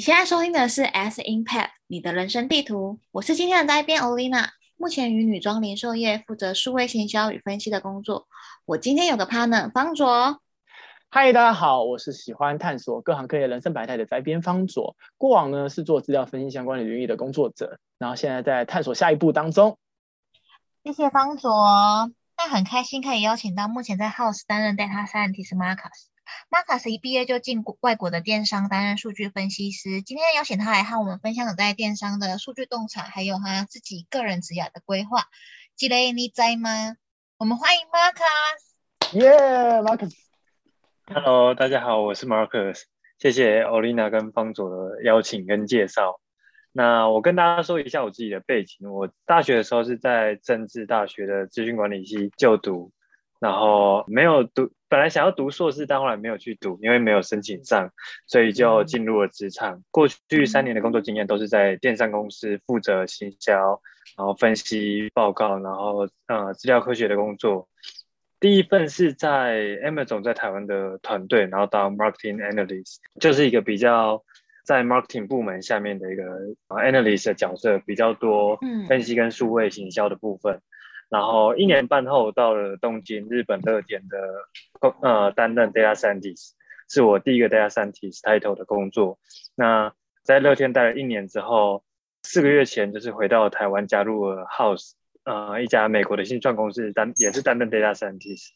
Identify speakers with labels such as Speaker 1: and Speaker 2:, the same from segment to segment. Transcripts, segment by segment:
Speaker 1: 你现在收听的是 S Impact 你的人生地图，我是今天的代编 Olina，目前于女装零售业负责数位行销与分析的工作。我今天有个 partner 方卓，
Speaker 2: 嗨，大家好，我是喜欢探索各行各业人生百态的宅编方卓。过往呢是做资料分析相关的领域的工作者，然后现在在探索下一步当中。
Speaker 1: 谢谢方卓，那很开心可以邀请到目前在 House 担任 Data Scientist Marcus。Marcus 一毕业就进外国的电商担任数据分析师。今天邀请他来和我们分享在电商的数据洞察，还有他自己个人职业的规划。积累你在吗？我们欢迎 Marcus。
Speaker 2: 耶，Marcus。
Speaker 3: Hello，大家好，我是 Marcus。谢谢 Olina 跟方佐的邀请跟介绍。那我跟大家说一下我自己的背景。我大学的时候是在政治大学的资讯管理系就读。然后没有读，本来想要读硕士，但后来没有去读，因为没有申请上，所以就进入了职场。过去三年的工作经验都是在电商公司负责行销，然后分析报告，然后呃资料科学的工作。第一份是在 Amazon 在台湾的团队，然后当 Marketing Analyst，就是一个比较在 Marketing 部门下面的一个 Analyst 的角色，比较多分析跟数位行销的部分。然后一年半后到了东京日本乐天的工呃担任 data scientist，是我第一个 data scientist title 的工作。那在乐天待了一年之后，四个月前就是回到台湾加入了 House，呃一家美国的新创公司担也是担任 data scientist。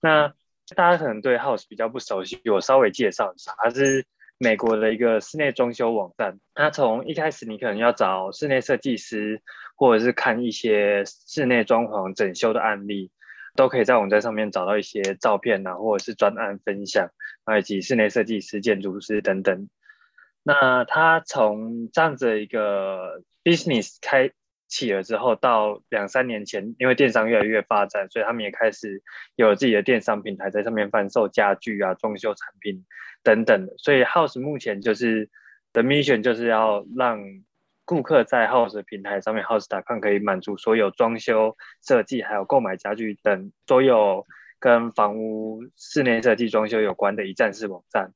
Speaker 3: 那大家可能对 House 比较不熟悉，我稍微介绍一下，它是美国的一个室内装修网站。它从一开始你可能要找室内设计师。或者是看一些室内装潢整修的案例，都可以在网站上面找到一些照片啊，或者是专案分享，以及室内设计师、建筑师等等。那他从这样子一个 business 开启了之后，到两三年前，因为电商越来越发展，所以他们也开始有自己的电商平台，在上面贩售家具啊、装修产品等等。所以 House 目前就是的 mission 就是要让顾客在 House 平台上面，House.com 可以满足所有装修设计、还有购买家具等所有跟房屋室内设计、装修有关的一站式网站。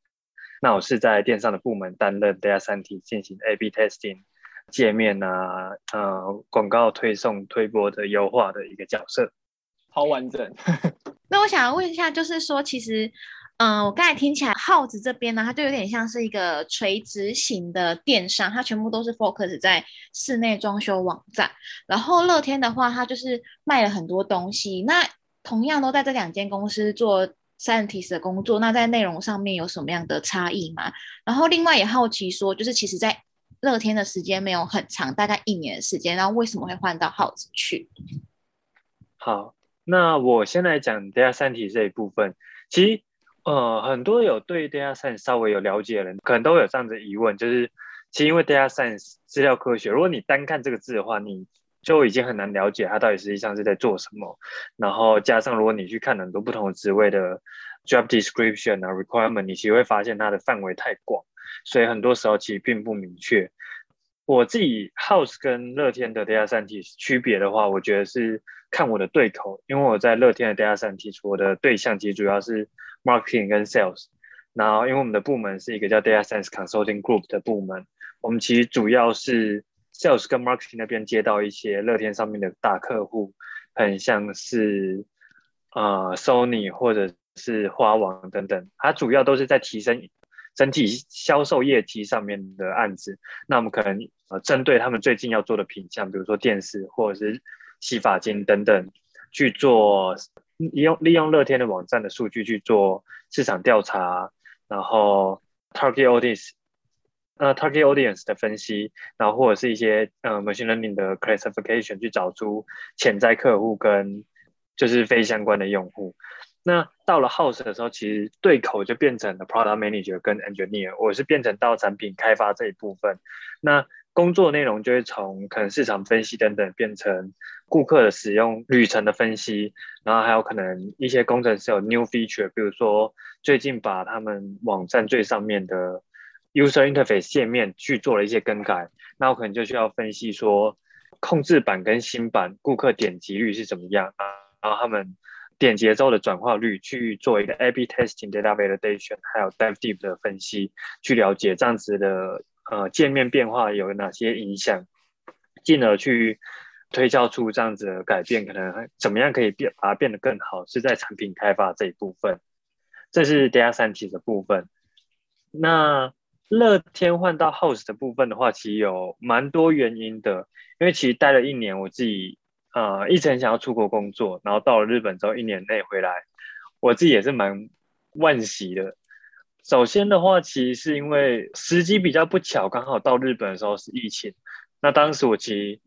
Speaker 3: 那我是在电商的部门担任 Data Scientist 进行 A/B testing 界面啊、呃广告推送、推播的优化的一个角色，
Speaker 2: 好完整。
Speaker 1: 那我想问一下，就是说其实。嗯，我刚才听起来，耗子这边呢，它就有点像是一个垂直型的电商，它全部都是 focus 在室内装修网站。然后乐天的话，它就是卖了很多东西。那同样都在这两间公司做 scientist 的工作，那在内容上面有什么样的差异吗？然后另外也好奇说，就是其实在乐天的时间没有很长，大概一年的时间，然后为什么会换到耗子去？
Speaker 3: 好，那我先来讲 data scientist 这一部分，其实。呃，很多有对 data science 稍微有了解的人，可能都有这样的疑问，就是其实因为 data science 资料科学，如果你单看这个字的话，你就已经很难了解它到底实际上是在做什么。然后加上如果你去看很多不同的职位的 job description 啊 requirement，你其实会发现它的范围太广，所以很多时候其实并不明确。我自己 House 跟乐天的 data scientist 区别的话，我觉得是看我的对口，因为我在乐天的 data scientist，我的对象其实主要是。Marketing 跟 Sales，然后因为我们的部门是一个叫 Data Science Consulting Group 的部门，我们其实主要是 Sales 跟 Marketing 那边接到一些乐天上面的大客户，很像是呃 Sony 或者是花王等等，它主要都是在提升整体销售业绩上面的案子。那我们可能呃针对他们最近要做的品项，比如说电视或者是洗发精等等去做。利用利用乐天的网站的数据去做市场调查，然后 target audience，呃 target audience 的分析，然后或者是一些呃 machine learning 的 classification 去找出潜在客户跟就是非相关的用户。那到了 house 的时候，其实对口就变成了 product manager 跟 engineer，我是变成到产品开发这一部分。那工作内容就会从可能市场分析等等变成顾客的使用旅程的分析，然后还有可能一些工程师有 new feature，比如说最近把他们网站最上面的 user interface 界面去做了一些更改，那我可能就需要分析说控制版跟新版顾客点击率是怎么样，然后他们点节奏的转化率去做一个 A/B testing data validation，还有 dev deep 的分析，去了解这样子的。呃界面变化有哪些影响，进而去推敲出这样子的改变，可能怎么样可以变把它变得更好，是在产品开发这一部分。这是 data science 的部分。那乐天换到 host 的部分的话，其实有蛮多原因的。因为其实待了一年，我自己呃一直很想要出国工作，然后到了日本之后一年内回来，我自己也是蛮惋惜的。首先的话，其实是因为时机比较不巧，刚好到日本的时候是疫情。那当时我其实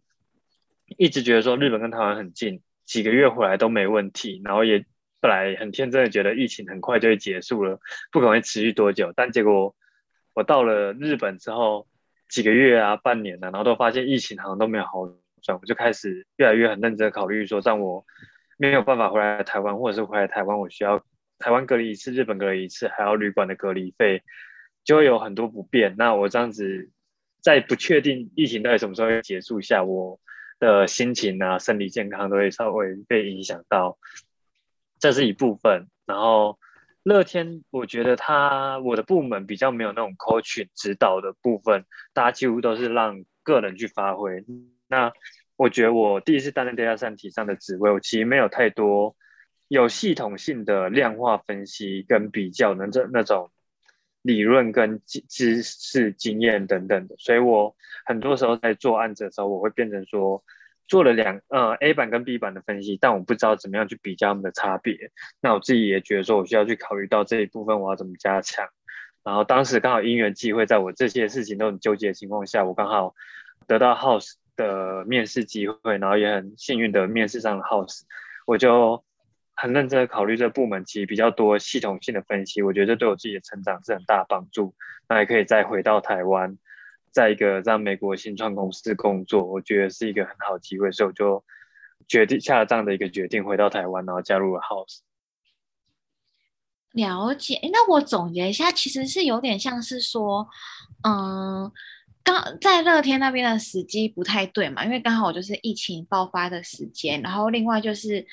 Speaker 3: 一直觉得说日本跟台湾很近，几个月回来都没问题，然后也本来很天真的觉得疫情很快就会结束了，不管会持续多久。但结果我到了日本之后。几个月啊，半年啊，然后都发现疫情好像都没有好转，我就开始越来越很认真考虑说，让我没有办法回来台湾，或者是回来台湾我需要台湾隔离一次，日本隔离一次，还要旅馆的隔离费，就会有很多不便。那我这样子在不确定疫情到底什么时候要结束下，我的心情啊、生理健康都会稍微被影响到，这是一部分。然后。乐天，我觉得他我的部门比较没有那种 coach 指导的部分，大家几乎都是让个人去发挥。那我觉得我第一次担任 data 上体上的职位，我其实没有太多有系统性的量化分析跟比较，那这那种理论跟知知识经验等等的，所以我很多时候在做案子的时候，我会变成说。做了两呃 A 版跟 B 版的分析，但我不知道怎么样去比较它们的差别。那我自己也觉得说，我需要去考虑到这一部分我要怎么加强。然后当时刚好因缘际会，在我这些事情都很纠结的情况下，我刚好得到 House 的面试机会，然后也很幸运的面试上了 House，我就很认真的考虑这部门其实比较多系统性的分析，我觉得这对我自己的成长是很大帮助。那也可以再回到台湾。在一个在美国新创公司工作，我觉得是一个很好机会，所以我就决定下了这样的一个决定，回到台湾，然后加入了 House。
Speaker 1: 了解，那我总结一下，其实是有点像是说，嗯，刚在乐天那边的时机不太对嘛，因为刚好我就是疫情爆发的时间，然后另外就是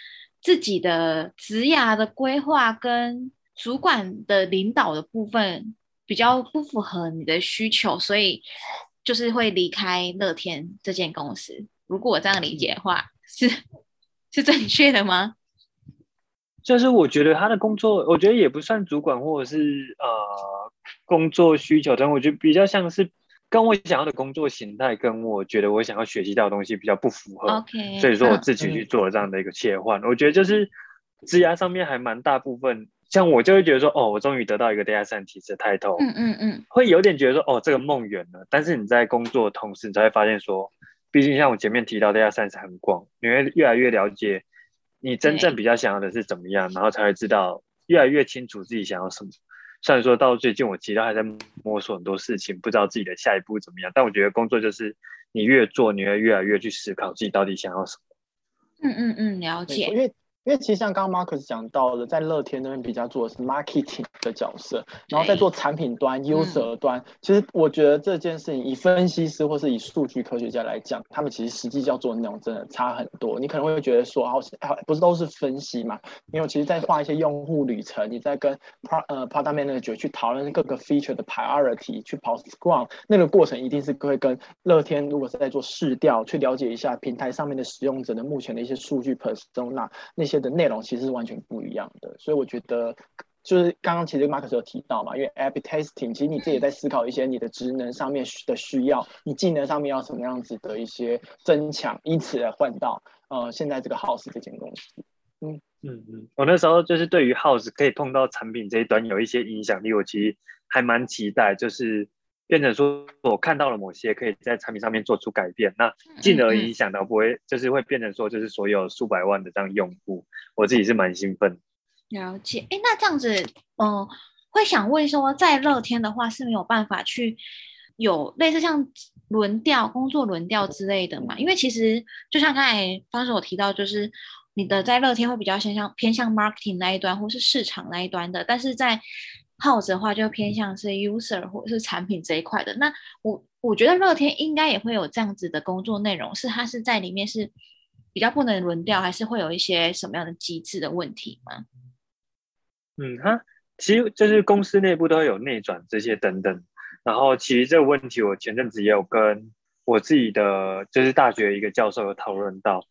Speaker 1: 自己的职涯的规划跟主管的领导的部分。比较不符合你的需求，所以就是会离开乐天这间公司。如果我这样理解的话，是 是正确的吗？
Speaker 3: 就是我觉得他的工作，我觉得也不算主管或者是呃工作需求，但我觉得比较像是跟我想要的工作形态，跟我觉得我想要学习到的东西比较不符合。所以说我自己去做了这样的一个切换。我觉得就是职涯上面还蛮大部分。像我就会觉得说，哦，我终于得到一个 data scientist 的 title，
Speaker 1: 嗯嗯嗯，
Speaker 3: 会有点觉得说，哦，这个梦圆了。但是你在工作的同时，你才会发现说，毕竟像我前面提到 data science 很广，你会越来越了解你真正比较想要的是怎么样，然后才会知道越来越清楚自己想要什么。虽然说到最近我其实还在摸索很多事情，不知道自己的下一步怎么样，但我觉得工作就是你越做，你会越来越去思考自己到底想要什么。
Speaker 1: 嗯嗯嗯，了解。
Speaker 2: 因为其实像刚刚 Marcus 讲到的，在乐天那边比较做的是 marketing 的角色，然后在做产品端、user 端。其实我觉得这件事情，以分析师或是以数据科学家来讲，他们其实实际要做的内容真的差很多。你可能会觉得说，好，不是都是分析嘛？因为其实，在画一些用户旅程，你在跟 pro 呃 product manager 去讨论各个 feature 的 priority，去跑 scrum，那个过程一定是会跟乐天如果是在做试调，去了解一下平台上面的使用者的目前的一些数据 persona 那些。的内容其实是完全不一样的，所以我觉得就是刚刚其实 Marcus 有提到嘛，因为 A/B testing，其实你自己也在思考一些你的职能上面的需要，你技能上面要什么样子的一些增强，因此来换到呃现在这个 House 这间公司。
Speaker 3: 嗯嗯嗯，我那时候就是对于 House 可以碰到产品这一端有一些影响力，我其实还蛮期待，就是。变成说，我看到了某些可以在产品上面做出改变，那进而影响到不会，就是会变成说，就是所有数百万的这样用户，我自己是蛮兴奋。
Speaker 1: 了解，哎，那这样子，嗯，会想问说，在乐天的话是没有办法去有类似像轮调、工作轮调之类的嘛？因为其实就像刚才方时我提到，就是你的在乐天会比较偏向偏向 marketing 那一端，或是市场那一端的，但是在耗子的话就偏向是 user 或者是产品这一块的。那我我觉得乐天应该也会有这样子的工作内容，是它是在里面是比较不能轮调，还是会有一些什么样的机制的问题吗？
Speaker 3: 嗯，哈，其实就是公司内部都有内转这些等等。然后其实这个问题，我前阵子也有跟我自己的就是大学一个教授有讨论到，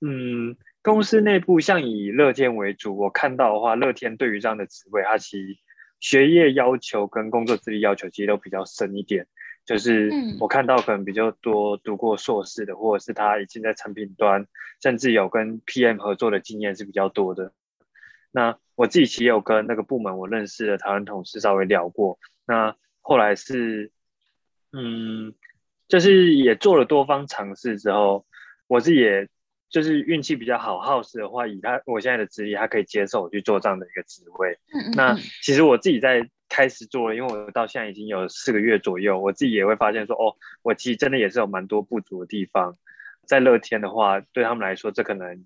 Speaker 3: 嗯，公司内部像以乐天为主，我看到的话，乐天对于这样的职位，它其实学业要求跟工作资历要求其实都比较深一点。就是我看到可能比较多读过硕士的，或者是他已经在产品端，甚至有跟 PM 合作的经验是比较多的。那我自己其实有跟那个部门我认识的台湾同事稍微聊过，那后来是，嗯，就是也做了多方尝试之后，我自己也就是运气比较好，，house 的话，以他我现在的资历，他可以接受我去做这样的一个职位。那其实我自己在。开始做了，因为我到现在已经有四个月左右，我自己也会发现说，哦，我其实真的也是有蛮多不足的地方。在乐天的话，对他们来说，这可能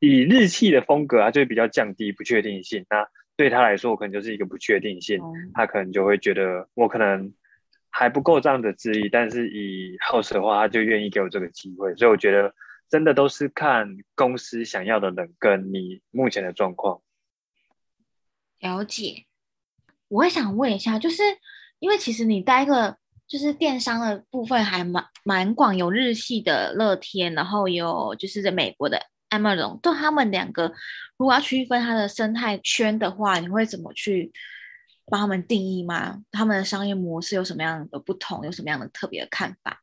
Speaker 3: 以日系的风格，它就会比较降低不确定性。那对他来说，我可能就是一个不确定性，他可能就会觉得我可能还不够这样的资历，但是以 House 的话，他就愿意给我这个机会。所以我觉得真的都是看公司想要的人跟你目前的状况。
Speaker 1: 了解。我会想问一下，就是因为其实你待个就是电商的部分还蛮蛮广，有日系的乐天，然后有就是在美国的 Amazon，对他们两个如果要区分它的生态圈的话，你会怎么去帮他们定义吗？他们的商业模式有什么样的不同？有什么样的特别的看法？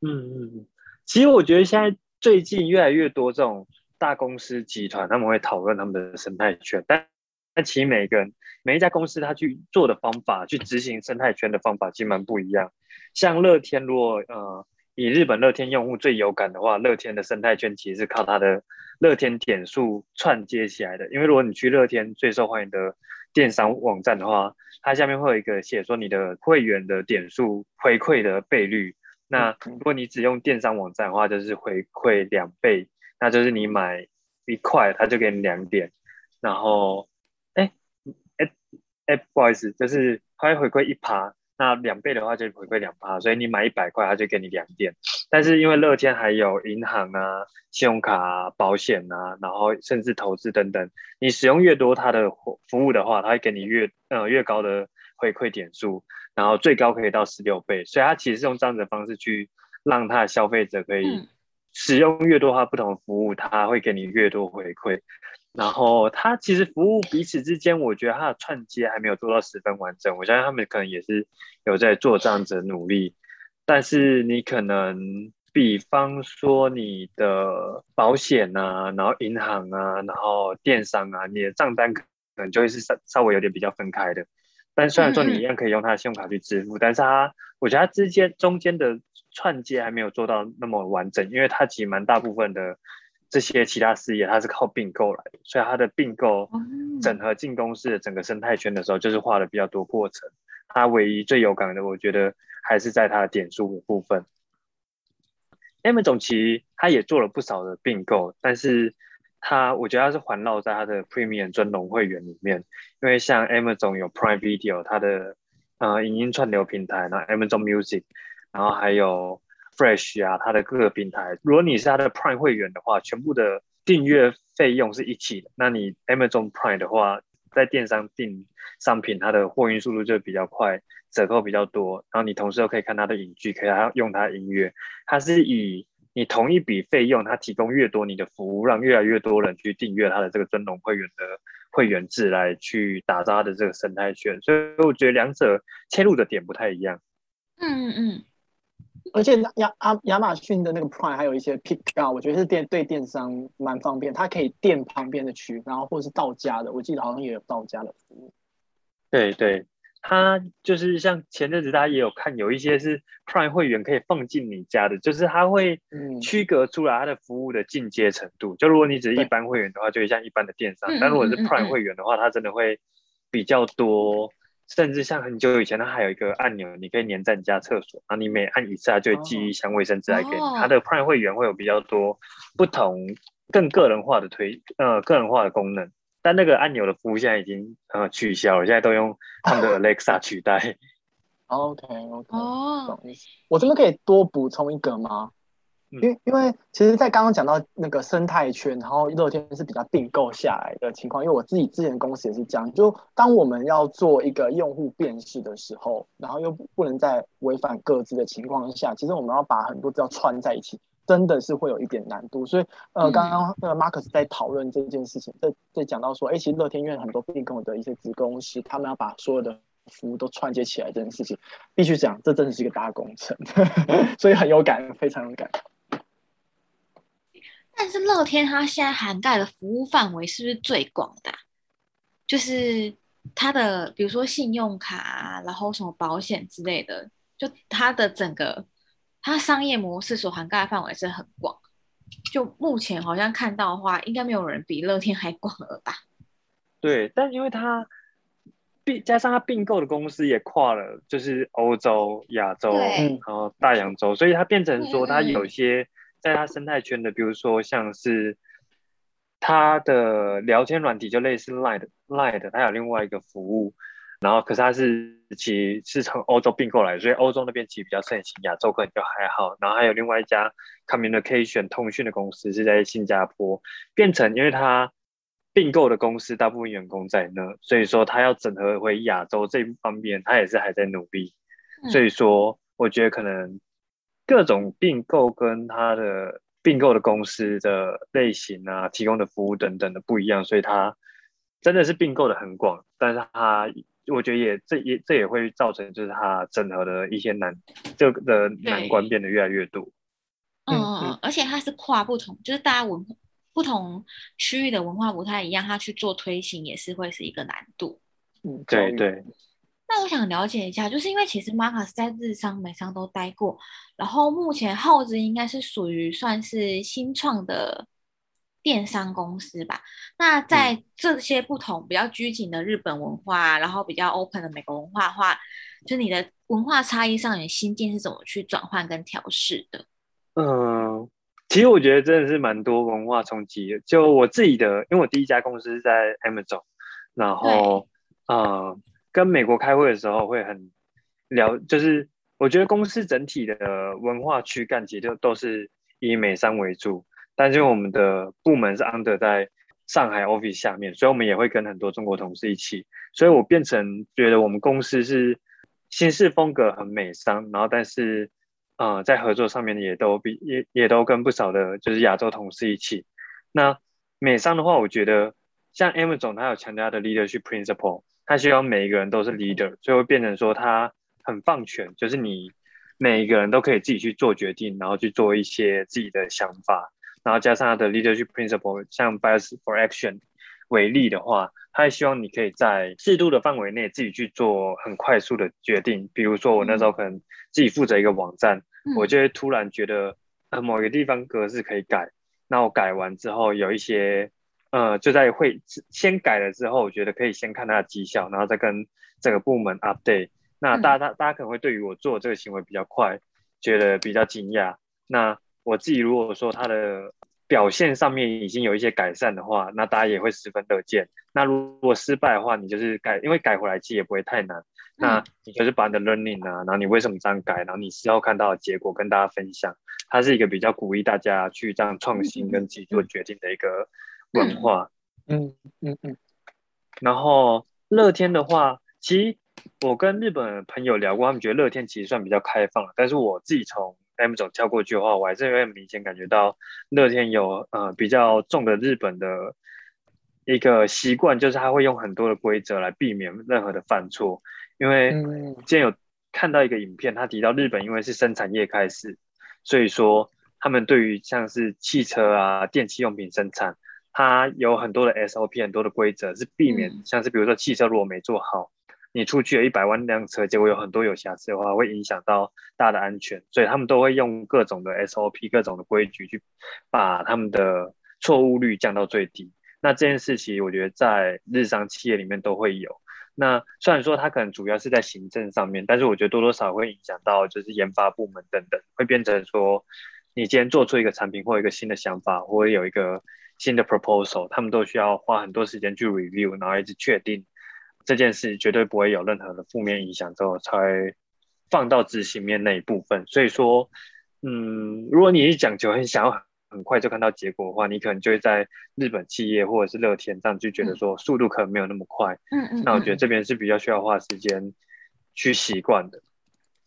Speaker 3: 嗯嗯嗯，其实我觉得现在最近越来越多这种大公司集团，他们会讨论他们的生态圈，但但其实每个人。每一家公司它去做的方法，去执行生态圈的方法其实蛮不一样。像乐天，如果呃以日本乐天用户最有感的话，乐天的生态圈其实是靠它的乐天点数串接起来的。因为如果你去乐天最受欢迎的电商网站的话，它下面会有一个写说你的会员的点数回馈的倍率。那如果你只用电商网站的话，就是回馈两倍，那就是你买一块，它就给你两点，然后。哎，哎不好意思，就是它会回馈一趴，那两倍的话就回馈两趴，所以你买一百块，它就给你两点。但是因为乐天还有银行啊、信用卡、啊、保险啊，然后甚至投资等等，你使用越多它的服务的话，它会给你越呃越高的回馈点数，然后最高可以到十六倍。所以它其实是用这样子的方式去让它的消费者可以使用越多它不同的服务，它会给你越多回馈。然后它其实服务彼此之间，我觉得它的串接还没有做到十分完整。我相信他们可能也是有在做这样子的努力。但是你可能，比方说你的保险啊，然后银行啊，然后电商啊，你的账单可能就会是稍稍微有点比较分开的。但虽然说你一样可以用它的信用卡去支付，但是它我觉得它之间中间的串接还没有做到那么完整，因为它其实蛮大部分的。这些其他事业，它是靠并购来的，所以它的并购整合进公司的整个生态圈的时候，就是花了比较多过程。它唯一最有感的，我觉得还是在它的点数的部分。M 总其实他也做了不少的并购，但是它我觉得它是环绕在它的 Premium 尊龙会员里面，因为像 Amazon 有 Prime Video，它的呃影音串流平台，然后 Amazon Music，然后还有。Fresh 啊，它的各个平台，如果你是它的 Prime 会员的话，全部的订阅费用是一起的。那你 Amazon Prime 的话，在电商订商品，它的货运速度就比较快，折扣比较多。然后你同时又可以看它的影剧，可以用它的音乐。它是以你同一笔费用，它提供越多你的服务，让越来越多人去订阅它的这个尊龙会员的会员制，来去打造它的这个生态圈。所以我觉得两者切入的点不太一样。
Speaker 1: 嗯嗯嗯。
Speaker 2: 而且亚亚亚马逊的那个 Prime 还有一些 Pick Up，我觉得是电对电商蛮方便，它可以店旁边的区，然后或者是到家的，我记得好像也有到家的服务。
Speaker 3: 对对，它就是像前阵子大家也有看，有一些是 Prime 会员可以放进你家的，就是它会区隔出来它的服务的进阶程度。就如果你只是一般会员的话，就会像一般的电商；但如果是 Prime 会员的话，它真的会比较多。甚至像很久以前，它还有一个按钮，你可以粘在你家厕所，然后你每按一次，它就会寄一箱卫生纸来给你。它的 Prime 会员会有比较多不同、更个人化的推呃个人化的功能，但那个按钮的服务现在已经呃取消了，现在都用他们的 Alexa 取代。
Speaker 2: OK OK，哦，我这边可以多补充一个吗？因为因为其实，在刚刚讲到那个生态圈，然后乐天是比较并购下来的情况。因为我自己之前公司也是这样，就当我们要做一个用户辨识的时候，然后又不能在违反各自的情况下，其实我们要把很多资料串在一起，真的是会有一点难度。所以，呃，刚刚那个 Marcus 在讨论这件事情，在在讲到说，哎，其实乐天因为很多并购的一些子公司，他们要把所有的服务都串接起来，这件事情必须讲，这真的是一个大工程，所以很有感，非常有感。
Speaker 1: 但是乐天它现在涵盖的服务范围是不是最广的？就是它的，比如说信用卡，然后什么保险之类的，就它的整个它商业模式所涵盖的范围是很广。就目前好像看到的话，应该没有人比乐天还广了吧？
Speaker 3: 对，但因为它并加上它并购的公司也跨了，就是欧洲、亚洲，然后大洋洲，所以它变成说它有些。在它生态圈的，比如说像是它的聊天软体，就类似 Line Line 的，它有另外一个服务，然后可是它是其是从欧洲并购来，所以欧洲那边其实比较盛行，亚洲可能就还好。然后还有另外一家 Communication 通讯的公司是在新加坡，变成因为它并购的公司大部分员工在那，所以说它要整合回亚洲这一方面，它也是还在努力。所以说，我觉得可能。各种并购跟它的并购的公司的类型啊，提供的服务等等的不一样，所以它真的是并购的很广，但是它我觉得也这也这也会造成就是它整合的一些难，这个的难关变得越来越多。
Speaker 1: 嗯嗯，而且它是跨不同，就是大家文不同区域的文化不太一样，它去做推行也是会是一个难度。
Speaker 3: 嗯，对对。
Speaker 1: 那我想了解一下，就是因为其实 Marcus 在日商、美商都待过，然后目前耗子应该是属于算是新创的电商公司吧？那在这些不同比较拘谨的日本文化，然后比较 open 的美国文化话，就你的文化差异上，你心境是怎么去转换跟调试的？
Speaker 3: 嗯，其实我觉得真的是蛮多文化冲击的。就我自己的，因为我第一家公司是在 Amazon，然后啊。跟美国开会的时候会很聊，就是我觉得公司整体的文化躯干其实就都是以美商为主，但是我们的部门是 under 在上海 office 下面，所以我们也会跟很多中国同事一起，所以我变成觉得我们公司是新式风格很美商，然后但是啊在合作上面也都比也也都跟不少的就是亚洲同事一起。那美商的话，我觉得像 M 总他有强调的 leadership principle。他希望每一个人都是 leader，所以会变成说他很放权，就是你每一个人都可以自己去做决定，然后去做一些自己的想法，然后加上他的 leadership principle，像 bias for action 为例的话，他希望你可以在适度的范围内自己去做很快速的决定。比如说我那时候可能自己负责一个网站，我就会突然觉得呃某一个地方格式可以改，那我改完之后有一些。呃，就在会先改了之后，我觉得可以先看它的绩效，然后再跟整个部门 update。那大家大家可能会对于我做这个行为比较快，觉得比较惊讶。那我自己如果说他的表现上面已经有一些改善的话，那大家也会十分乐见。那如果失败的话，你就是改，因为改回来其实也不会太难。那你就是把你的 learning 啊，然后你为什么这样改，然后你事后看到的结果跟大家分享，它是一个比较鼓励大家去这样创新跟自己做决定的一个。文化，
Speaker 2: 嗯嗯嗯，
Speaker 3: 然后乐天的话，其实我跟日本朋友聊过，他们觉得乐天其实算比较开放，但是我自己从 M 总跳过去的话，我还是会明显感觉到乐天有呃比较重的日本的一个习惯，就是他会用很多的规则来避免任何的犯错。因为之前有看到一个影片，他提到日本因为是生产业开始，所以说他们对于像是汽车啊、电器用品生产。它有很多的 SOP，很多的规则是避免，像是比如说汽车如果没做好，你出去了一百万辆车，结果有很多有瑕疵的话，会影响到大的安全，所以他们都会用各种的 SOP，各种的规矩去把他们的错误率降到最低。那这件事情，我觉得在日商企业里面都会有。那虽然说它可能主要是在行政上面，但是我觉得多多少会影响到就是研发部门等等，会变成说你今天做出一个产品或一个新的想法，或者有一个。新的 proposal，他们都需要花很多时间去 review，然后一直确定这件事绝对不会有任何的负面影响之后，才放到执行面那一部分。所以说，嗯，如果你是讲求很想要很快就看到结果的话，你可能就会在日本企业或者是乐天这样就觉得说速度可能没有那么快。
Speaker 1: 嗯嗯。
Speaker 3: 那我觉得这边是比较需要花时间去习惯的。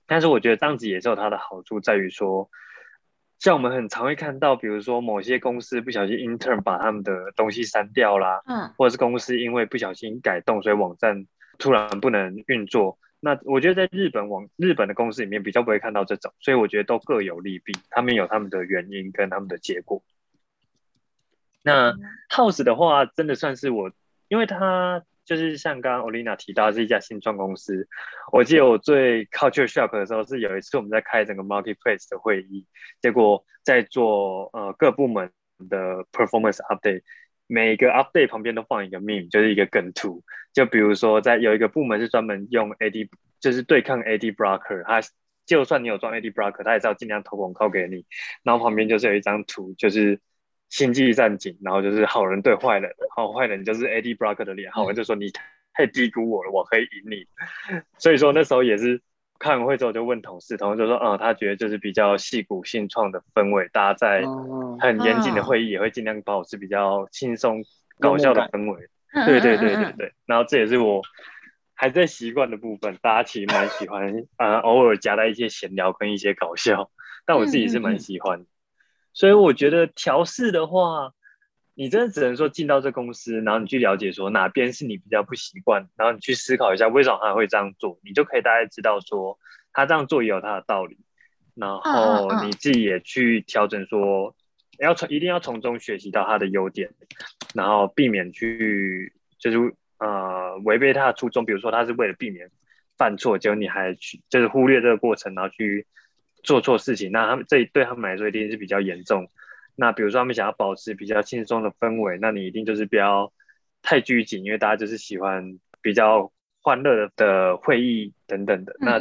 Speaker 3: 但是我觉得这样子也是有它的好处，在于说，像我们很常会看到，比如说某些公司不小心 intern 把他们的东西删掉啦，
Speaker 1: 嗯，
Speaker 3: 或者是公司因为不小心改动，所以网站突然不能运作。那我觉得在日本网日本的公司里面比较不会看到这种，所以我觉得都各有利弊，他们有他们的原因跟他们的结果。那 House 的话，真的算是我，因为他就是像刚刚 Olina 提到是一家新创公司。我记得我最 culture shock 的时候是有一次我们在开整个 marketplace 的会议，结果在做呃各部门的 performance update。每个 update 旁边都放一个 meme，就是一个梗图。就比如说，在有一个部门是专门用 AD，就是对抗 AD blocker，它就算你有装 AD blocker，它也是要尽量投广告给你。然后旁边就是有一张图，就是星际战警，然后就是好人对坏人，然后坏人就是 AD blocker 的脸，好人就说你太低估我了，我可以赢你。所以说那时候也是。开完会之后就问同事，同事就说：“嗯，他觉得就是比较戏骨性创的氛围，大家在很严谨的会议也会尽量保持比较轻松搞笑的氛围。”对对对对对。然后这也是我还在习惯的部分，大家其实蛮喜欢，呃，偶尔夹带一些闲聊跟一些搞笑，但我自己是蛮喜欢。所以我觉得调试的话。你真的只能说进到这公司，然后你去了解说哪边是你比较不习惯，然后你去思考一下为什么他会这样做，你就可以大概知道说他这样做也有他的道理，然后你自己也去调整说要从一定要从中学习到他的优点，然后避免去就是呃违背他的初衷，比如说他是为了避免犯错，结果你还去就是忽略这个过程，然后去做错事情，那他们这对他们来说一定是比较严重。那比如说他们想要保持比较轻松的氛围，那你一定就是不要太拘谨，因为大家就是喜欢比较欢乐的会议等等的。那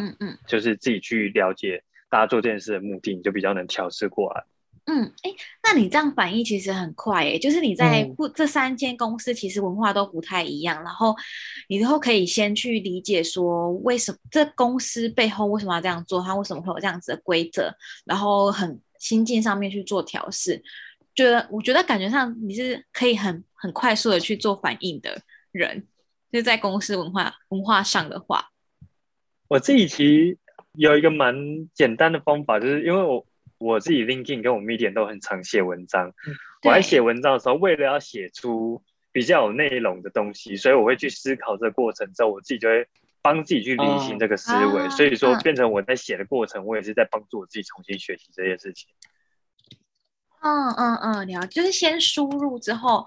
Speaker 3: 就是自己去了解大家做这件事的目的，你就比较能调试过来。
Speaker 1: 嗯，哎，那你这样反应其实很快，哎，就是你在不这三间公司其实文化都不太一样，然后你都可以先去理解说为什么这公司背后为什么要这样做，它为什么会有这样子的规则，然后很。心境上面去做调试，觉得我觉得感觉上你是可以很很快速的去做反应的人，就是在公司文化文化上的话，
Speaker 3: 我自己其实有一个蛮简单的方法，就是因为我我自己 LinkedIn 跟我 Medium 都很常写文章，我在写文章的时候，为了要写出比较有内容的东西，所以我会去思考这个过程之后，我自己就会。帮自己去理清这个思维，所以说变成我在写的过程，我也是在帮助我自己重新学习这些事情。
Speaker 1: 嗯嗯嗯，了，就是先输入之后，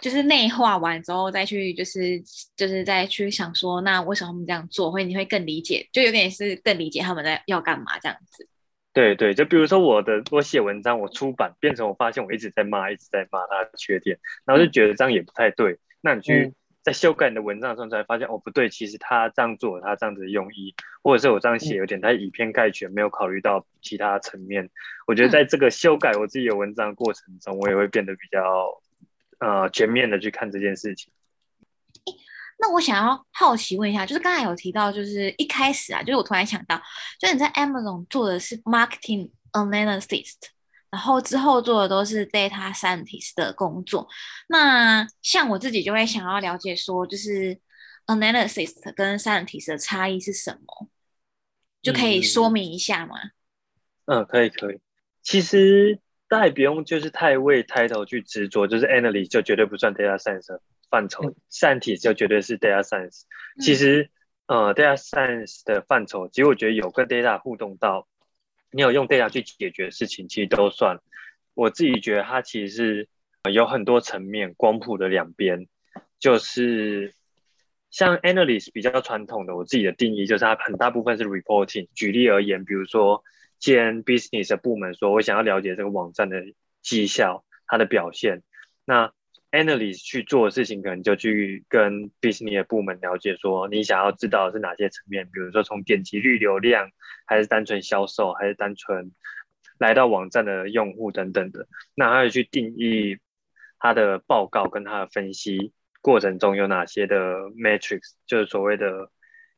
Speaker 1: 就是内化完之后再去，就是就是再去想说，那为什么他们这样做，会你会更理解，就有点是更理解他们在要干嘛这样子。
Speaker 3: 对对，就比如说我的我写文章，我出版变成我发现我一直在骂，一直在骂他的缺点，然后就觉得这样也不太对，那你去。在修改你的文章的时候，才发现哦不对，其实他这样做，他这样子的用意，或者是我这样写有点太以偏概全，没有考虑到其他层面。我觉得在这个修改我自己的文章过程中，我也会变得比较呃全面的去看这件事情。
Speaker 1: 那我想要好奇问一下，就是刚才有提到，就是一开始啊，就是我突然想到，就是你在 Amazon 做的是 Marketing Analyst。然后之后做的都是 data scientist 的工作。那像我自己就会想要了解说，就是 analysis 跟 scientist 的差异是什么？就可以说明一下吗？
Speaker 3: 嗯，可以可以。其实大家也不用就是太为 title 去执着，就是 analyst 就绝对不算 data science 范畴，scientist 就绝对是 data science。其实呃 data science 的范畴，其实我觉得有跟 data 互动到。你有用 data 去解决事情，其实都算。我自己觉得它其实是有很多层面，光谱的两边。就是像 analyst 比较传统的，我自己的定义就是它很大部分是 reporting。举例而言，比如说，既然 business 的部门说我想要了解这个网站的绩效，它的表现，那 analyst 去做的事情，可能就去跟 business 的部门了解，说你想要知道的是哪些层面，比如说从点击率、流量，还是单纯销售，还是单纯来到网站的用户等等的。那还有去定义他的报告跟他的分析过程中有哪些的 metrics，就是所谓的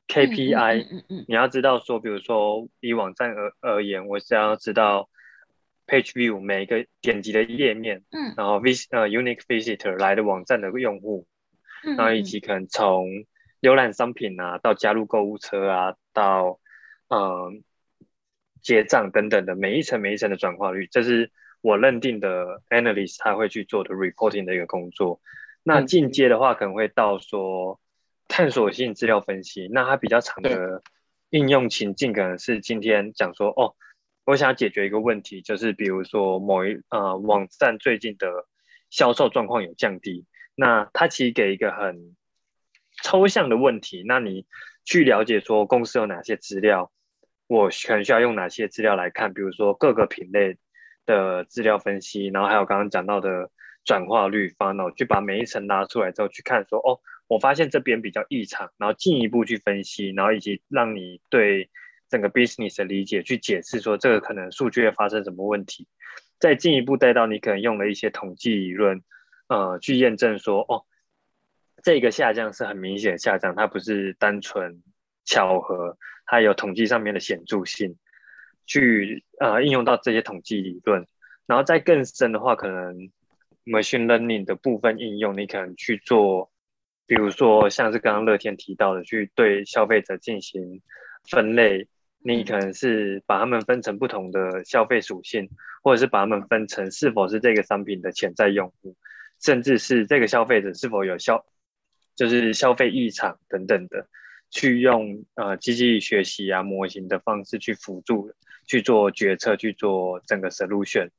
Speaker 3: KPI，
Speaker 1: 嗯嗯
Speaker 3: 你要知道说，比如说以网站而而言，我是要知道 page view 每一个点击的页面，
Speaker 1: 嗯
Speaker 3: 然后 vis 呃 unique visitor 来的网站的用户，
Speaker 1: 嗯，
Speaker 3: 然后以及可能从浏览商品啊，到加入购物车啊，到嗯结账等等的每一层每一层的转化率，这是我认定的 analyst 他会去做的 reporting 的一个工作。那
Speaker 2: 嗯
Speaker 3: 进阶的话，可能会到说探索性资料分析。那它比较长的应用情境，可能是今天讲说，哦，我想解决一个问题，就是比如说某一呃网站最近的销售状况有降低，那它其实给一个很抽象的问题，那你去了解说公司有哪些资料，我可能需要用哪些资料来看，比如说各个品类的资料分析，然后还有刚刚讲到的转化率 funnel，去把每一层拉出来之后去看说，哦，我发现这边比较异常，然后进一步去分析，然后以及让你对整个 business 的理解去解释说这个可能数据会发生什么问题，再进一步带到你可能用了一些统计理论，呃，去验证说，哦，这个下降是很明显的下降，它不是单纯巧合，它有统计上面的显著性，去呃应用到这些统计理论，然后再更深的话，可能 machine learning 的部分应用，你可能去做，比如说像是刚刚乐天提到的，去对消费者进行分类，你可能是把它们分成不同的消费属性，或者是把它们分成是否是这个商品的潜在用户，甚至是这个消费者是否有消，就是消费异常等等的，去用呃机器学习啊模型的方式去辅助去做决策，去做整个 solution。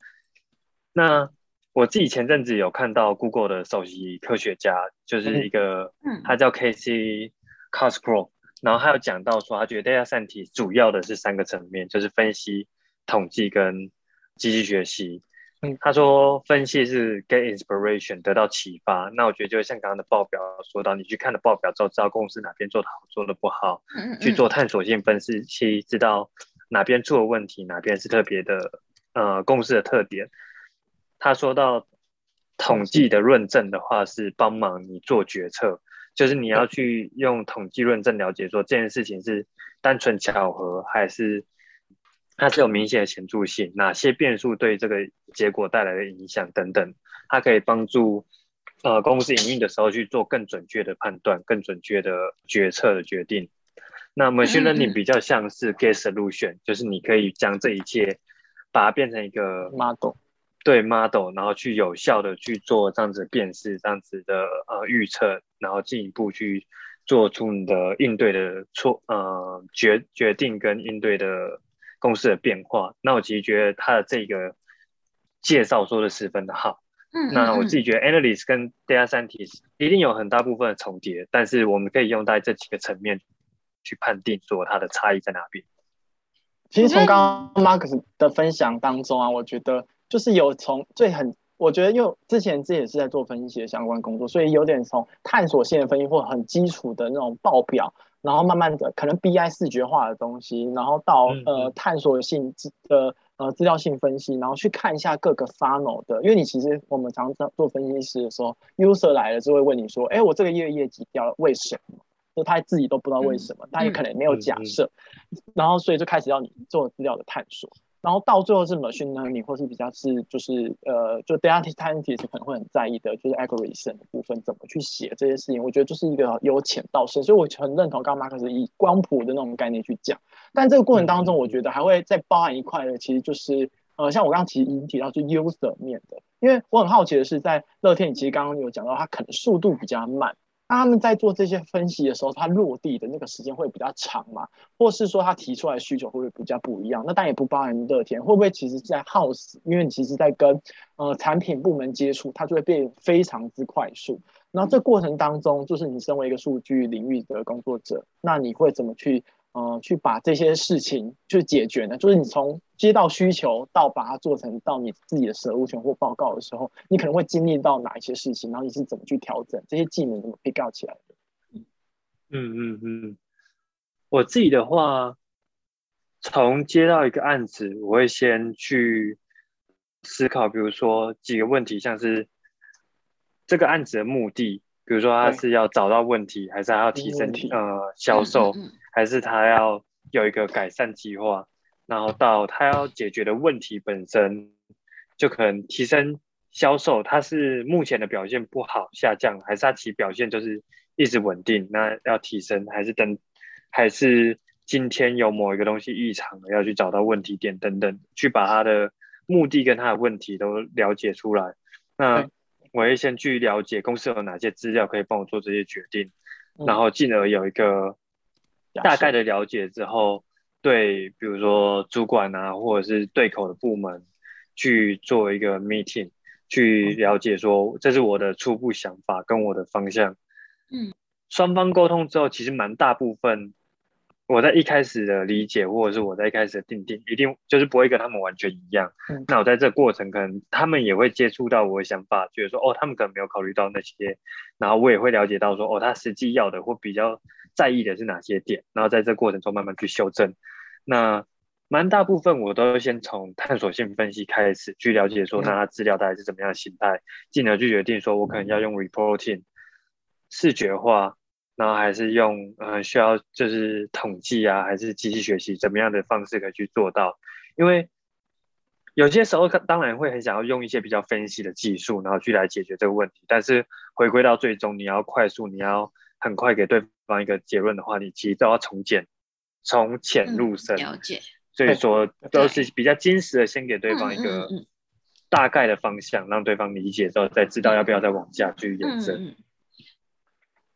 Speaker 3: 那我自己前阵子有看到 Google 的首席科学家，就是一个，
Speaker 1: 嗯
Speaker 3: 他叫 Casey Cosgrove，然后他有讲到说，他觉得 data scientist 主要的是三个层面，就是分析、统计跟机器学习。
Speaker 2: 嗯
Speaker 3: 他说分析是 get inspiration 得到启发，那我觉得就像刚刚的报表说到，你去看了报表之后，知道公司哪边做的好，做的不好，
Speaker 1: 嗯嗯
Speaker 3: 去做探索性分析，知道哪边出了问题，哪边是特别的呃公司的特点。他说到统计的论证的话，是帮忙你做决策，就是你要去用统计论证了解说这件事情是单纯巧合，还是它是有明显的显著性，哪些变数对这个结果带来的影响等等，它可以帮助呃公司营运的时候去做更准确的判断、更准确的决策的决定。那 machine learning 比较像是 get solution，就是你可以将这一切把它变成一个
Speaker 2: model
Speaker 3: 对 model，然后去有效的去做这样子的辨识、这样子的呃预测，然后进一步去做出你的应对的错呃决决定跟应对的公司的变化。那我其实觉得他的这个介绍说的十分的好。
Speaker 1: 嗯，
Speaker 3: 那我自
Speaker 1: 己
Speaker 3: 己觉得 analyst 跟 data scientist 一定有很大部分的重叠，但是我们可以用在这几个层面去判定说它的差异在哪边。
Speaker 2: 其实从刚刚 Marcus 的分享当中啊，我觉得就是有从最很，我觉得因为之前自己也是在做分析的相关工作，所以有点从探索性的分析或很基础的那种报表，然后慢慢的可能 BI 视觉化的东西，然后到
Speaker 3: 嗯
Speaker 2: 呃
Speaker 3: 嗯。
Speaker 2: 探索性的呃资料性分析，然后去看一下各个 funnel 的，因为你其实我们常常做分析师的时候，user 来了就会问你说，哎，我这个月业绩掉了，为什么？就他自己都不知道为什么，他也可能没有假设，然后所以就开始要你做资料的探索，然后到最后是 machine learning 或是比较是就是呃就 data scientist 可能会很在意的，就是 algorithm 的部分怎么去写这些事情，我觉得就是一个由浅到深，所以我很认同刚刚马克思以光谱的那种概念去讲，但这个过程当中，我觉得还会再包含一块的，其实就是呃像我刚刚其实已经提到是 user 面的，因为我很好奇的是在乐天，你其实刚刚有讲到它可能速度比较慢。他们在做这些分析的时候，它落地的那个时间会比较长嘛？或是说他提出来需求会不会比较不一样？那但也不包含乐天，会不会其实在 House，因为其实在跟呃产品部门接触，它就会变非常之快速。然后这过程当中，就是你身为一个数据领域的工作者，那你会怎么去呃去把这些事情去解决呢？就是你从接到需求到把它做成到你自己的实务权或报告的时候，你可能会经历到哪一些事情，然后你是怎么去调整这些技能怎么 pick up 起来的？
Speaker 3: 嗯嗯嗯，我自己的话，从接到一个案子，我会先去思考，比如说几个问题，像是这个案子的目的，比如说他是要找到问题，还是他要提升呃销售，还是他要有一个改善计划，然后到他要解决的问题本身，就可能提升销售，他是目前的表现不好下降，还是他其表现就是一直稳定，那要提升，还是等，还是今天有某一个东西异常了，要去找到问题点等等，去把他的目的跟他的问题都了解出来，那。我会先去了解公司有哪些资料可以帮我做这些决定，然后进而有一个大概的了解之后，对，比如说主管啊，或者是对口的部门去做一个 meeting，去了解说这是我的初步想法跟我的方向。嗯，双方沟通之后，其实蛮大部分。我在一开始的理解，或者是我在一开始的定定，一定就是不会跟他们完全一样。那我在这过程，可能他们也会接触到我的想法，觉得说，哦，他们可能没有考虑到那些，然后我也会了解到说，哦，他实际要的或比较在意的是哪些点，然后在这过程中慢慢去修正。那蛮大部分我都先从探索性分析开始去了解说，那他资料大概是怎么样的形态，进而去决定说我可能要用 reporting 视觉化。然后还是用呃需要就是统计啊，还是机器学习怎么样的方式可以去做到？因为有些时候当然会很想要用一些比较分析的技术，然后去来解决这个问题。但是回归到最终，你要快速，你要很快给对方一个结论的话，你其实都要从简从浅入深。
Speaker 1: 了解。
Speaker 3: 所以说都是比较坚实的，先给对方一个大概的方向，让对方理解之后，再知道要不要再往下去延伸。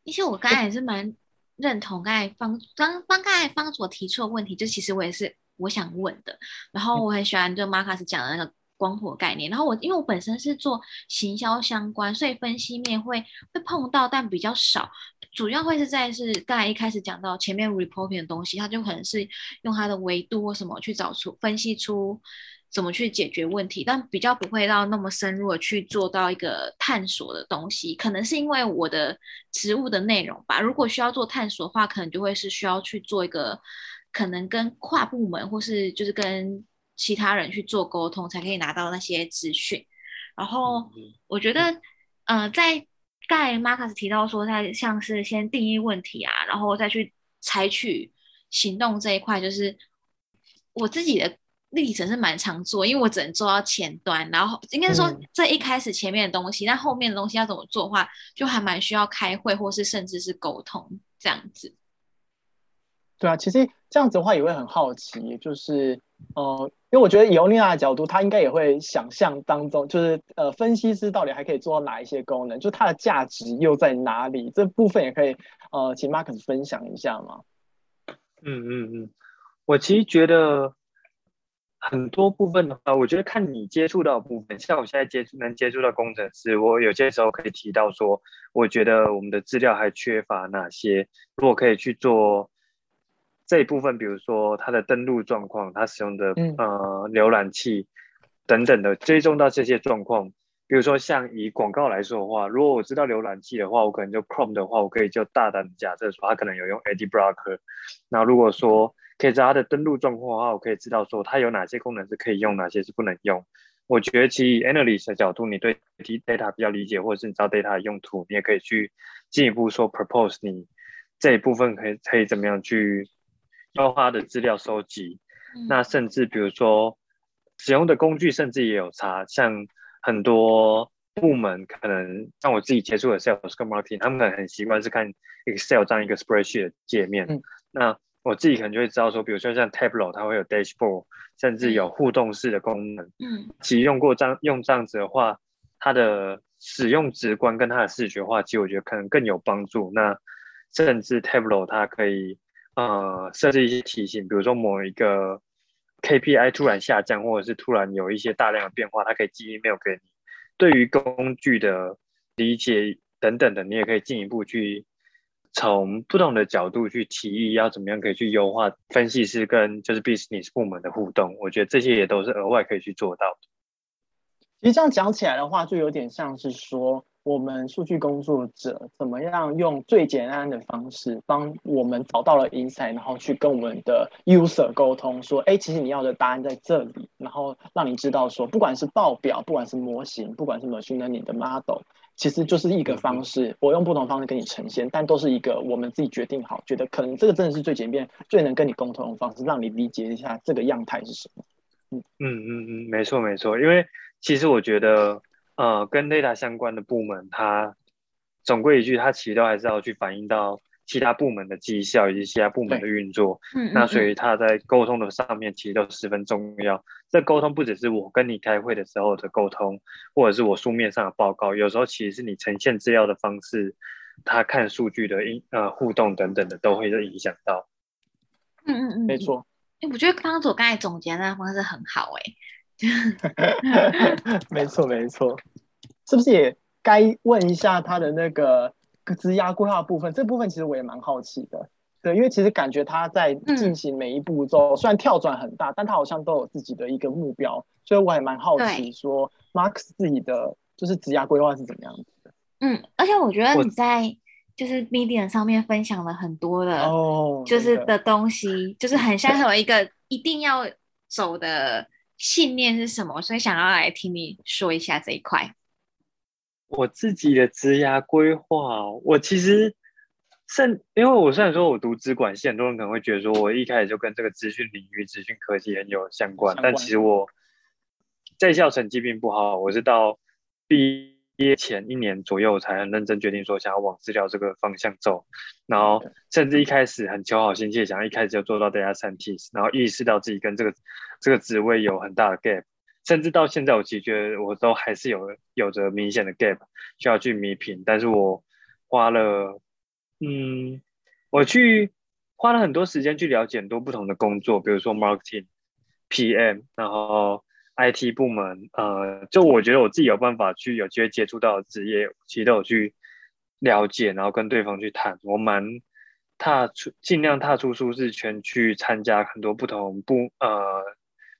Speaker 1: 其实我刚才也是蛮认同刚才方刚刚刚才方所提出的问题，就其实我也是我想问的。然后我很喜欢就马卡斯讲的那个光谱概念。然后我因为我本身是做行销相关，所以分析面会会碰到，但比较少。主要会是在是刚才一开始讲到前面 reporting 的东西，它就可能是用它的维度或什么去找出分析出。怎么去解决问题，但比较不会到那么深入的去做到一个探索的东西，可能是因为我的职务的内容吧。如果需要做探索的话，可能就会是需要去做一个，可能跟跨部门或是就是跟其他人去做沟通，才可以拿到那些资讯。然后我觉得，呃，在盖马克斯提到说，在像是先定义问题啊，然后再去采取行动这一块，就是我自己的。历程是蛮常做，因为我只能做到前端，然后应该说这一开始前面的东西，那后面的东西要怎么做的话，就还蛮需要开会，或是甚至是沟通这样子。
Speaker 2: 对啊，其实这样子的话也会很好奇，就是呃，因为我觉得以欧丽娜的角度，他应该也会想象当中，就是呃，分析师到底还可以做到哪一些功能，就它的价值又在哪里？这部分也可以呃，请 Mark 分享一下吗？
Speaker 3: 嗯嗯嗯，我其实觉得。很多部分的话，我觉得看你接触到部分，像我现在接触能接触到工程师，我有些时候可以提到说，我觉得我们的资料还缺乏哪些，如果可以去做这一部分，比如说它的登录状况，它使用的呃浏览器等等的追踪到这些状况，比如说像以广告来说的话，如果我知道浏览器的话，我可能就 Chrome 的话，我可以就大胆假设说它可能有用 Ad Blocker，那如果说可以知道它的登录状况的话，我可以知道说它有哪些功能是可以用，哪些是不能用。我觉得其实 analyst 的角度，你对 data 比较理解，或者是你知道 data 的用途，你也可以去进一步说 propose 你这一部分可以可以怎么样去优化的资料收集。那甚至比如说使用的工具，甚至也有差。像很多部门可能像我自己接触的 sales 跟 marketing，他们可能很习惯是看 Excel 这样一个 spreadsheet 界面。那我自己可能就会知道说，比如说像 Tableau，它会有 Dashboard，甚至有互动式的功能。嗯，其实用过这样用这样子的话，它的使用直观跟它的视觉化，其实我觉得可能更有帮助。那甚至 Tableau 它可以呃设置一些提醒，比如说某一个 KPI 突然下降，或者是突然有一些大量的变化，它可以寄 email 给你。对于工具的理解等等的，你也可以进一步去。从不同的角度去提议要怎么样可以去优化分析师跟就是 business 部门的互动，我觉得这些也都是额外可以去做到的。
Speaker 2: 其实这样讲起来的话，就有点像是说，我们数据工作者怎么样用最简单的方式帮我们找到了 insight，然后去跟我们的 user 沟通，说，哎，其实你要的答案在这里，然后让你知道说，不管是报表，不管是模型，不管是 machine learning 的 model，其实就是一个方式，我用不同方式给你呈现，但都是一个我们自己决定好，觉得可能这个真的是最简便、最能跟你沟通的方式，让你理解一下这个样态是什么。
Speaker 3: 嗯。嗯嗯嗯，没错没错，因为其实我觉得，呃，跟 data 相关的部门，它总归一句，它其实都还是要去反映到其他部门的绩效以及其他部门的运作。
Speaker 1: 嗯，
Speaker 3: 那所以它在沟通的上面其实都十分重要。这沟通不只是我跟你开会的时候的沟通，或者是我书面上的报告，有时候其实是你呈现资料的方式，他看数据的应呃互动等等的，都会影响到。
Speaker 1: 嗯嗯嗯，
Speaker 2: 没错。
Speaker 1: 哎，我觉得方总刚才总结那方式很好，哎。
Speaker 2: 没错没错，是不是也该问一下他的那个质押规划部分？这部分其实我也蛮好奇的。对，因为其实感觉他在进行每一步骤，虽然跳转很大，但他好像都有自己的一个目标，所以我也蛮好奇，说 Max 自己的就是质押规划是怎么样子的？
Speaker 1: 嗯，而且我觉得你在。就是 Medium 上面分享了很多的，就是的东西，就是很像有一个一定要走的信念是什么，所以想要来听你说一下这一块。
Speaker 3: 我自己的职涯规划，我其实甚，因为我虽然说我读资管系，很多人可能会觉得说我一开始就跟这个资讯领域、资讯科技很有相关，但其实我在校成绩并不好，我是到毕。毕业前一年左右，才很认真决定说想要往治疗这个方向走，然后甚至一开始很求好心切，想要一开始就做到 data scientist，然后意识到自己跟这个这个职位有很大的 gap，甚至到现在我其实觉得我都还是有有着明显的 gap 需要去弥平，但是我花了嗯，我去花了很多时间去了解很多不同的工作，比如说 marketing、PM，然后。IT 部门，呃，就我觉得我自己有办法去有机会接触到的职业，其实都有去了解，然后跟对方去谈。我蛮踏出，尽量踏出舒适圈，去参加很多不同部呃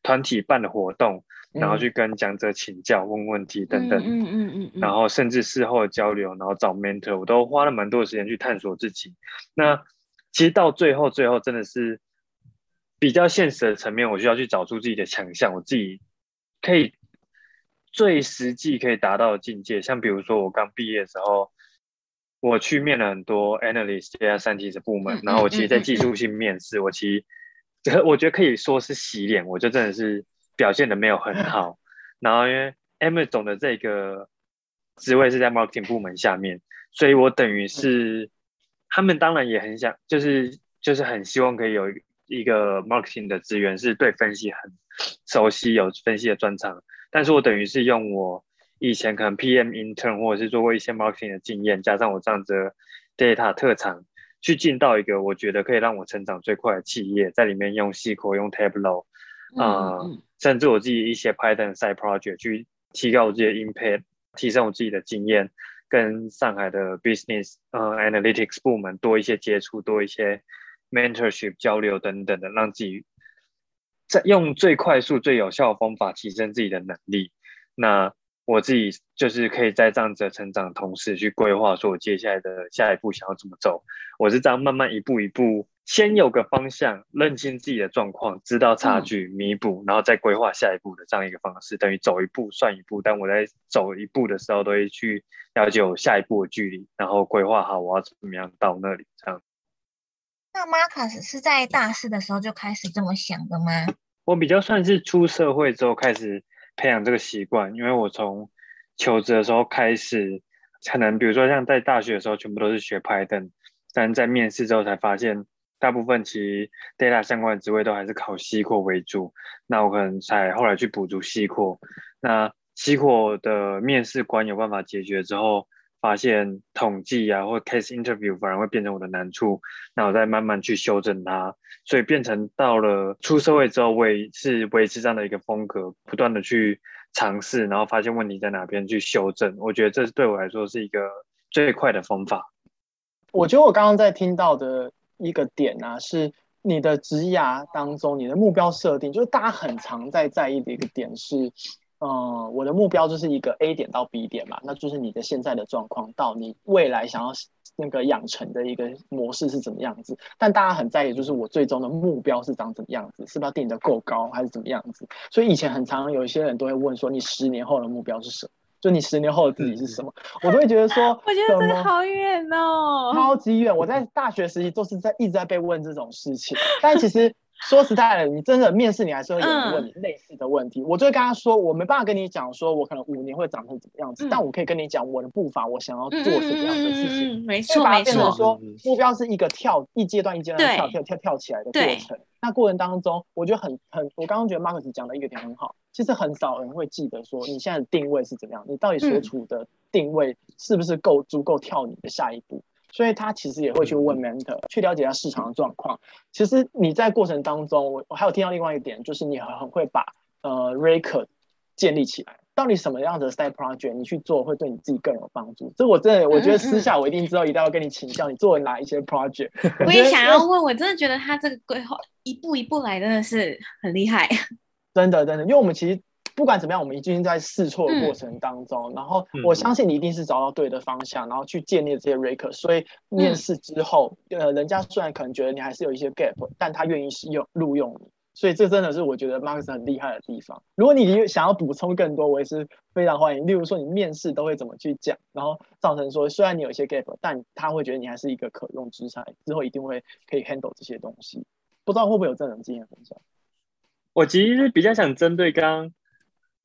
Speaker 3: 团体办的活动，然后去跟讲者请教、问问题等等。
Speaker 1: 嗯嗯嗯
Speaker 3: 然后甚至事后交流，然后找 mentor，我都花了蛮多的时间去探索自己。那其实到最后，最后真的是比较现实的层面，我需要去找出自己的强项，我自己。可以最实际可以达到的境界，像比如说我刚毕业的时候，我去面了很多 analyst 加三体的部门，然后我其实，在技术性面试，我其实我觉得可以说是洗脸，我就真的是表现的没有很好。然后因为 M 总的这个职位是在 marketing 部门下面，所以我等于是他们当然也很想，就是就是很希望可以有一个 marketing 的资源，是对分析很。熟悉有分析的专长，但是我等于是用我以前可能 PM intern 或者是做过一些 marketing 的经验，加上我这样子 data 特长，去进到一个我觉得可以让我成长最快的企业，在里面用 SQL 用 Tableau 啊，甚至我自己一些 Python side project 去提高我自己的 impact，提升我自己的经验，跟上海的 business 呃 analytics 部门多一些接触，多一些 mentorship 交流等等的，让自己。在用最快速、最有效的方法提升自己的能力。那我自己就是可以在这样子的成长同时，去规划说我接下来的下一步想要怎么走。我是这样慢慢一步一步，先有个方向，认清自己的状况，知道差距，弥补，然后再规划下一步的这样一个方式。等于走一步算一步，但我在走一步的时候，都会去了解我下一步的距离，然后规划好我要怎么样到那里这样。
Speaker 4: 那 Marcus 是在大四的时候就开始这么想的吗？
Speaker 3: 我比较算是出社会之后开始培养这个习惯，因为我从求职的时候开始，可能比如说像在大学的时候全部都是学 Python，但在面试之后才发现，大部分其实 data 相关的职位都还是考 SQL 为主，那我可能才后来去补足 SQL，那 SQL 的面试官有办法解决之后。发现统计啊，或 case interview 反而会变成我的难处，那我再慢慢去修正它，所以变成到了出社会之后，我也是维持这样的一个风格，不断的去尝试，然后发现问题在哪边去修正。我觉得这是对我来说是一个最快的方法。
Speaker 2: 我觉得我刚刚在听到的一个点啊，是你的职涯当中，你的目标设定，就是大家很常在在意的一个点是。嗯，我的目标就是一个 A 点到 B 点嘛，那就是你的现在的状况到你未来想要那个养成的一个模式是怎么样子。但大家很在意，就是我最终的目标是长怎么样子，是不是要定的够高还是怎么样子？所以以前很常有一些人都会问说，你十年后的目标是什么？就你十年后的自己是什么？我都会觉得说，
Speaker 1: 我觉得真的好远哦，
Speaker 2: 超级远。我在大学时期都是在一直在被问这种事情，但其实。说实在的，你真的面试，你还是会有人问你类似的问题。我就会跟他说，我没办法跟你讲，说我可能五年会长成怎么样子，但我可以跟你讲我的步伐，我想要做什么样的事情。
Speaker 1: 没错，没错。
Speaker 2: 说目标是一个跳一阶段一阶段跳跳跳跳起来的过程。那过程当中，我觉得很很，我刚刚觉得 Marcus 讲的一个点很好。其实很少人会记得说你现在的定位是怎么样，你到底所处的定位是不是够足够跳你的下一步。所以他其实也会去问 mentor，去了解下市场的状况。其实你在过程当中，我我还有听到另外一点，就是你很会把呃 record 建立起来。到底什么样的 side project 你去做会对你自己更有帮助？这我真的我觉得私下我一定知道，一定要跟你请教，你做了哪一些 project。
Speaker 1: 我也想要问，我真的觉得他这个规划一步一步来，真的是很厉害。
Speaker 2: 真的真的，因为我们其实。不管怎么样，我们已经在试错的过程当中，然后我相信你一定是找到对的方向，然后去建立这些 record。所以面试之后，呃，人家虽然可能觉得你还是有一些 gap，但他愿意使用录用你。所以这真的是我觉得 Max 很厉害的地方。如果你想要补充更多，我也是非常欢迎。例如说，你面试都会怎么去讲，然后造成说，虽然你有一些 gap，但他会觉得你还是一个可用之才，之后一定会可以 handle 这些东西。不知道会不会有这种经验分享？
Speaker 3: 我其实比较想针对刚刚。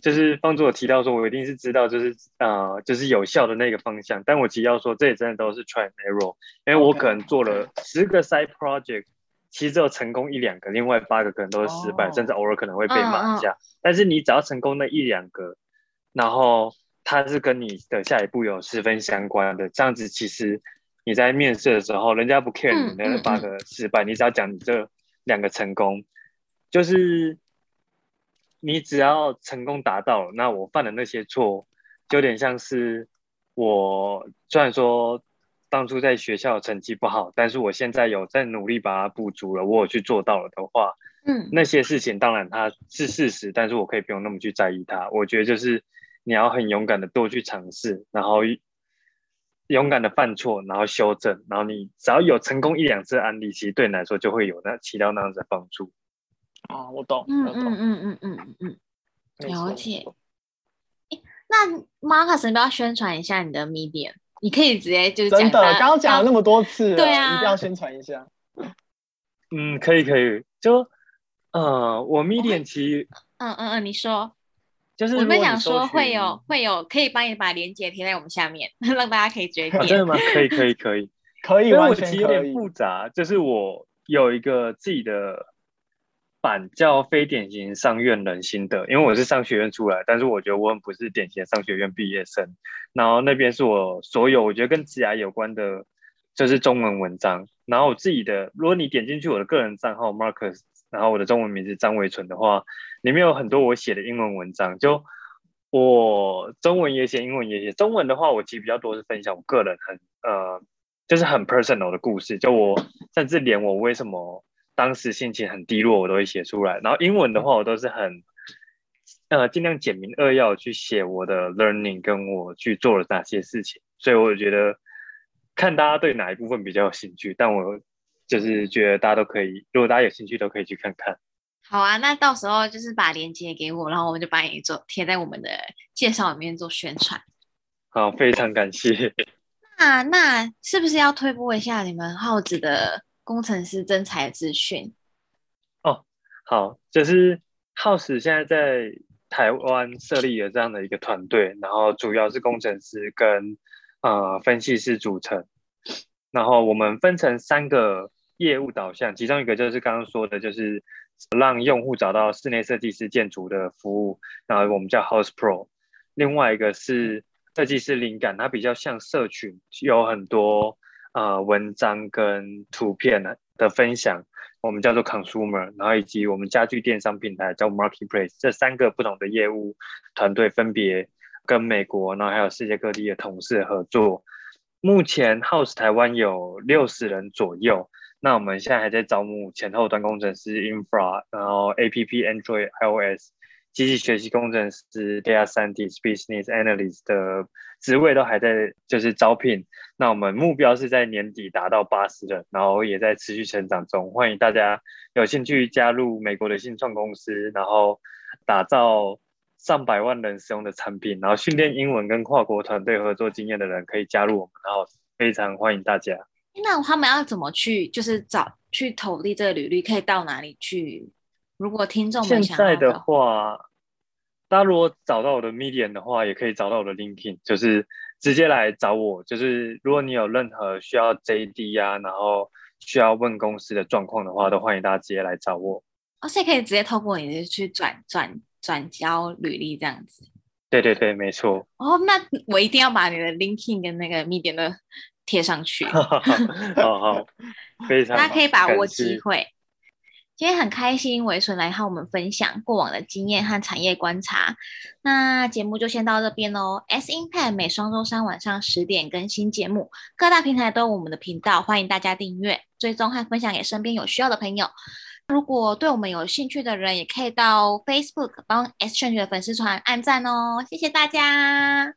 Speaker 3: 就是方主有提到说，我一定是知道，就是啊，就是有效的那个方向。但我其实要说，这也真的都是 try and error，因为我可能做了十个 side project，其实只有成功一两个，另外八个可能都是失败，甚至偶尔可能会被骂一下。但是你只要成功那一两个，然后它是跟你的下一步有十分相关的，这样子其实你在面试的时候，人家不 care 你那八个失败，你只要讲你这两个成功，就是。你只要成功达到了，那我犯的那些错，就有点像是我虽然说当初在学校成绩不好，但是我现在有在努力把它补足了。我有去做到了的话，嗯，那些事情当然它是事实，但是我可以不用那么去在意它。我觉得就是你要很勇敢的多去尝试，然后勇敢的犯错，然后修正，然后你只要有成功一两次案例，其实对你来说就会有那起到那样子的帮助。
Speaker 2: 啊，我懂，嗯嗯嗯嗯
Speaker 1: 嗯嗯，了解。那 Marcus，你不要宣传一下你的 Medium？你可以直接就是
Speaker 2: 真的，刚刚讲了那么多次，
Speaker 1: 对啊，
Speaker 2: 一定要宣传一下。
Speaker 3: 嗯，可以可以，就呃，我 Medium 其实，
Speaker 1: 嗯嗯嗯，你说，
Speaker 3: 就是
Speaker 1: 我们想说会有会有可以帮你把链接贴在我们下面，让大家可以直接点。
Speaker 3: 真的吗？可以可以可以
Speaker 2: 可以，
Speaker 3: 完全有点复杂，就是我有一个自己的。版叫非典型商院人心得，因为我是商学院出来，但是我觉得我不是典型商学院毕业生。然后那边是我所有我觉得跟职涯有关的，就是中文文章。然后我自己的，如果你点进去我的个人账号 Marcus，然后我的中文名字张伟纯的话，里面有很多我写的英文文章。就我中文也写，英文也写。中文的话，我其实比较多是分享我个人很呃，就是很 personal 的故事。就我甚至连我为什么。当时心情很低落，我都会写出来。然后英文的话，我都是很呃尽量简明扼要去写我的 learning，跟我去做了哪些事情。所以我觉得看大家对哪一部分比较有兴趣，但我就是觉得大家都可以，如果大家有兴趣，都可以去看看。
Speaker 1: 好啊，那到时候就是把链接给我，然后我们就把你做贴在我们的介绍里面做宣传。
Speaker 3: 好，非常感谢。
Speaker 1: 那那是不是要推播一下你们耗子的？工程师征才资讯
Speaker 3: 哦，好，就是 House 现在在台湾设立了这样的一个团队，然后主要是工程师跟呃分析师组成，然后我们分成三个业务导向，其中一个就是刚刚说的，就是让用户找到室内设计师建筑的服务，然后我们叫 House Pro，另外一个是设计师灵感，它比较像社群，有很多。呃，文章跟图片的的分享，我们叫做 consumer，然后以及我们家具电商平台叫 marketplace，这三个不同的业务团队分别跟美国，然后还有世界各地的同事合作。目前 House 台湾有六十人左右，那我们现在还在招募前后端工程师、infra，然后 app、Android、iOS 机器学习工程师、data scientist、business analyst 的职位都还在就是招聘。那我们目标是在年底达到八十人，然后也在持续成长中。欢迎大家有兴趣加入美国的新创公司，然后打造上百万人使用的产品，然后训练英文跟跨国团队合作经验的人可以加入我们，然后非常欢迎大家。
Speaker 1: 那他们要怎么去，就是找去投递这个履历，可以到哪里去？如果听众
Speaker 3: 现在的话，大家如果找到我的 Medium 的话，也可以找到我的 LinkedIn，就是直接来找我。就是如果你有任何需要 JD 啊，然后需要问公司的状况的话，都欢迎大家直接来找我。
Speaker 1: 而且可以直接透过你的去转转转交履历这样子。
Speaker 3: 对对对，没错。
Speaker 1: 哦，那我一定要把你的 LinkedIn 跟那个 Medium 的贴上去。
Speaker 3: 好好，非常 好，
Speaker 1: 大家可以把握机会。今天很开心，维纯来和我们分享过往的经验和产业观察。那节目就先到这边喽。S Impact 每双周三晚上十点更新节目，各大平台都有我们的频道，欢迎大家订阅、追踪和分享给身边有需要的朋友。如果对我们有兴趣的人，也可以到 Facebook 帮 S Change 的粉丝团按赞哦。谢谢大家。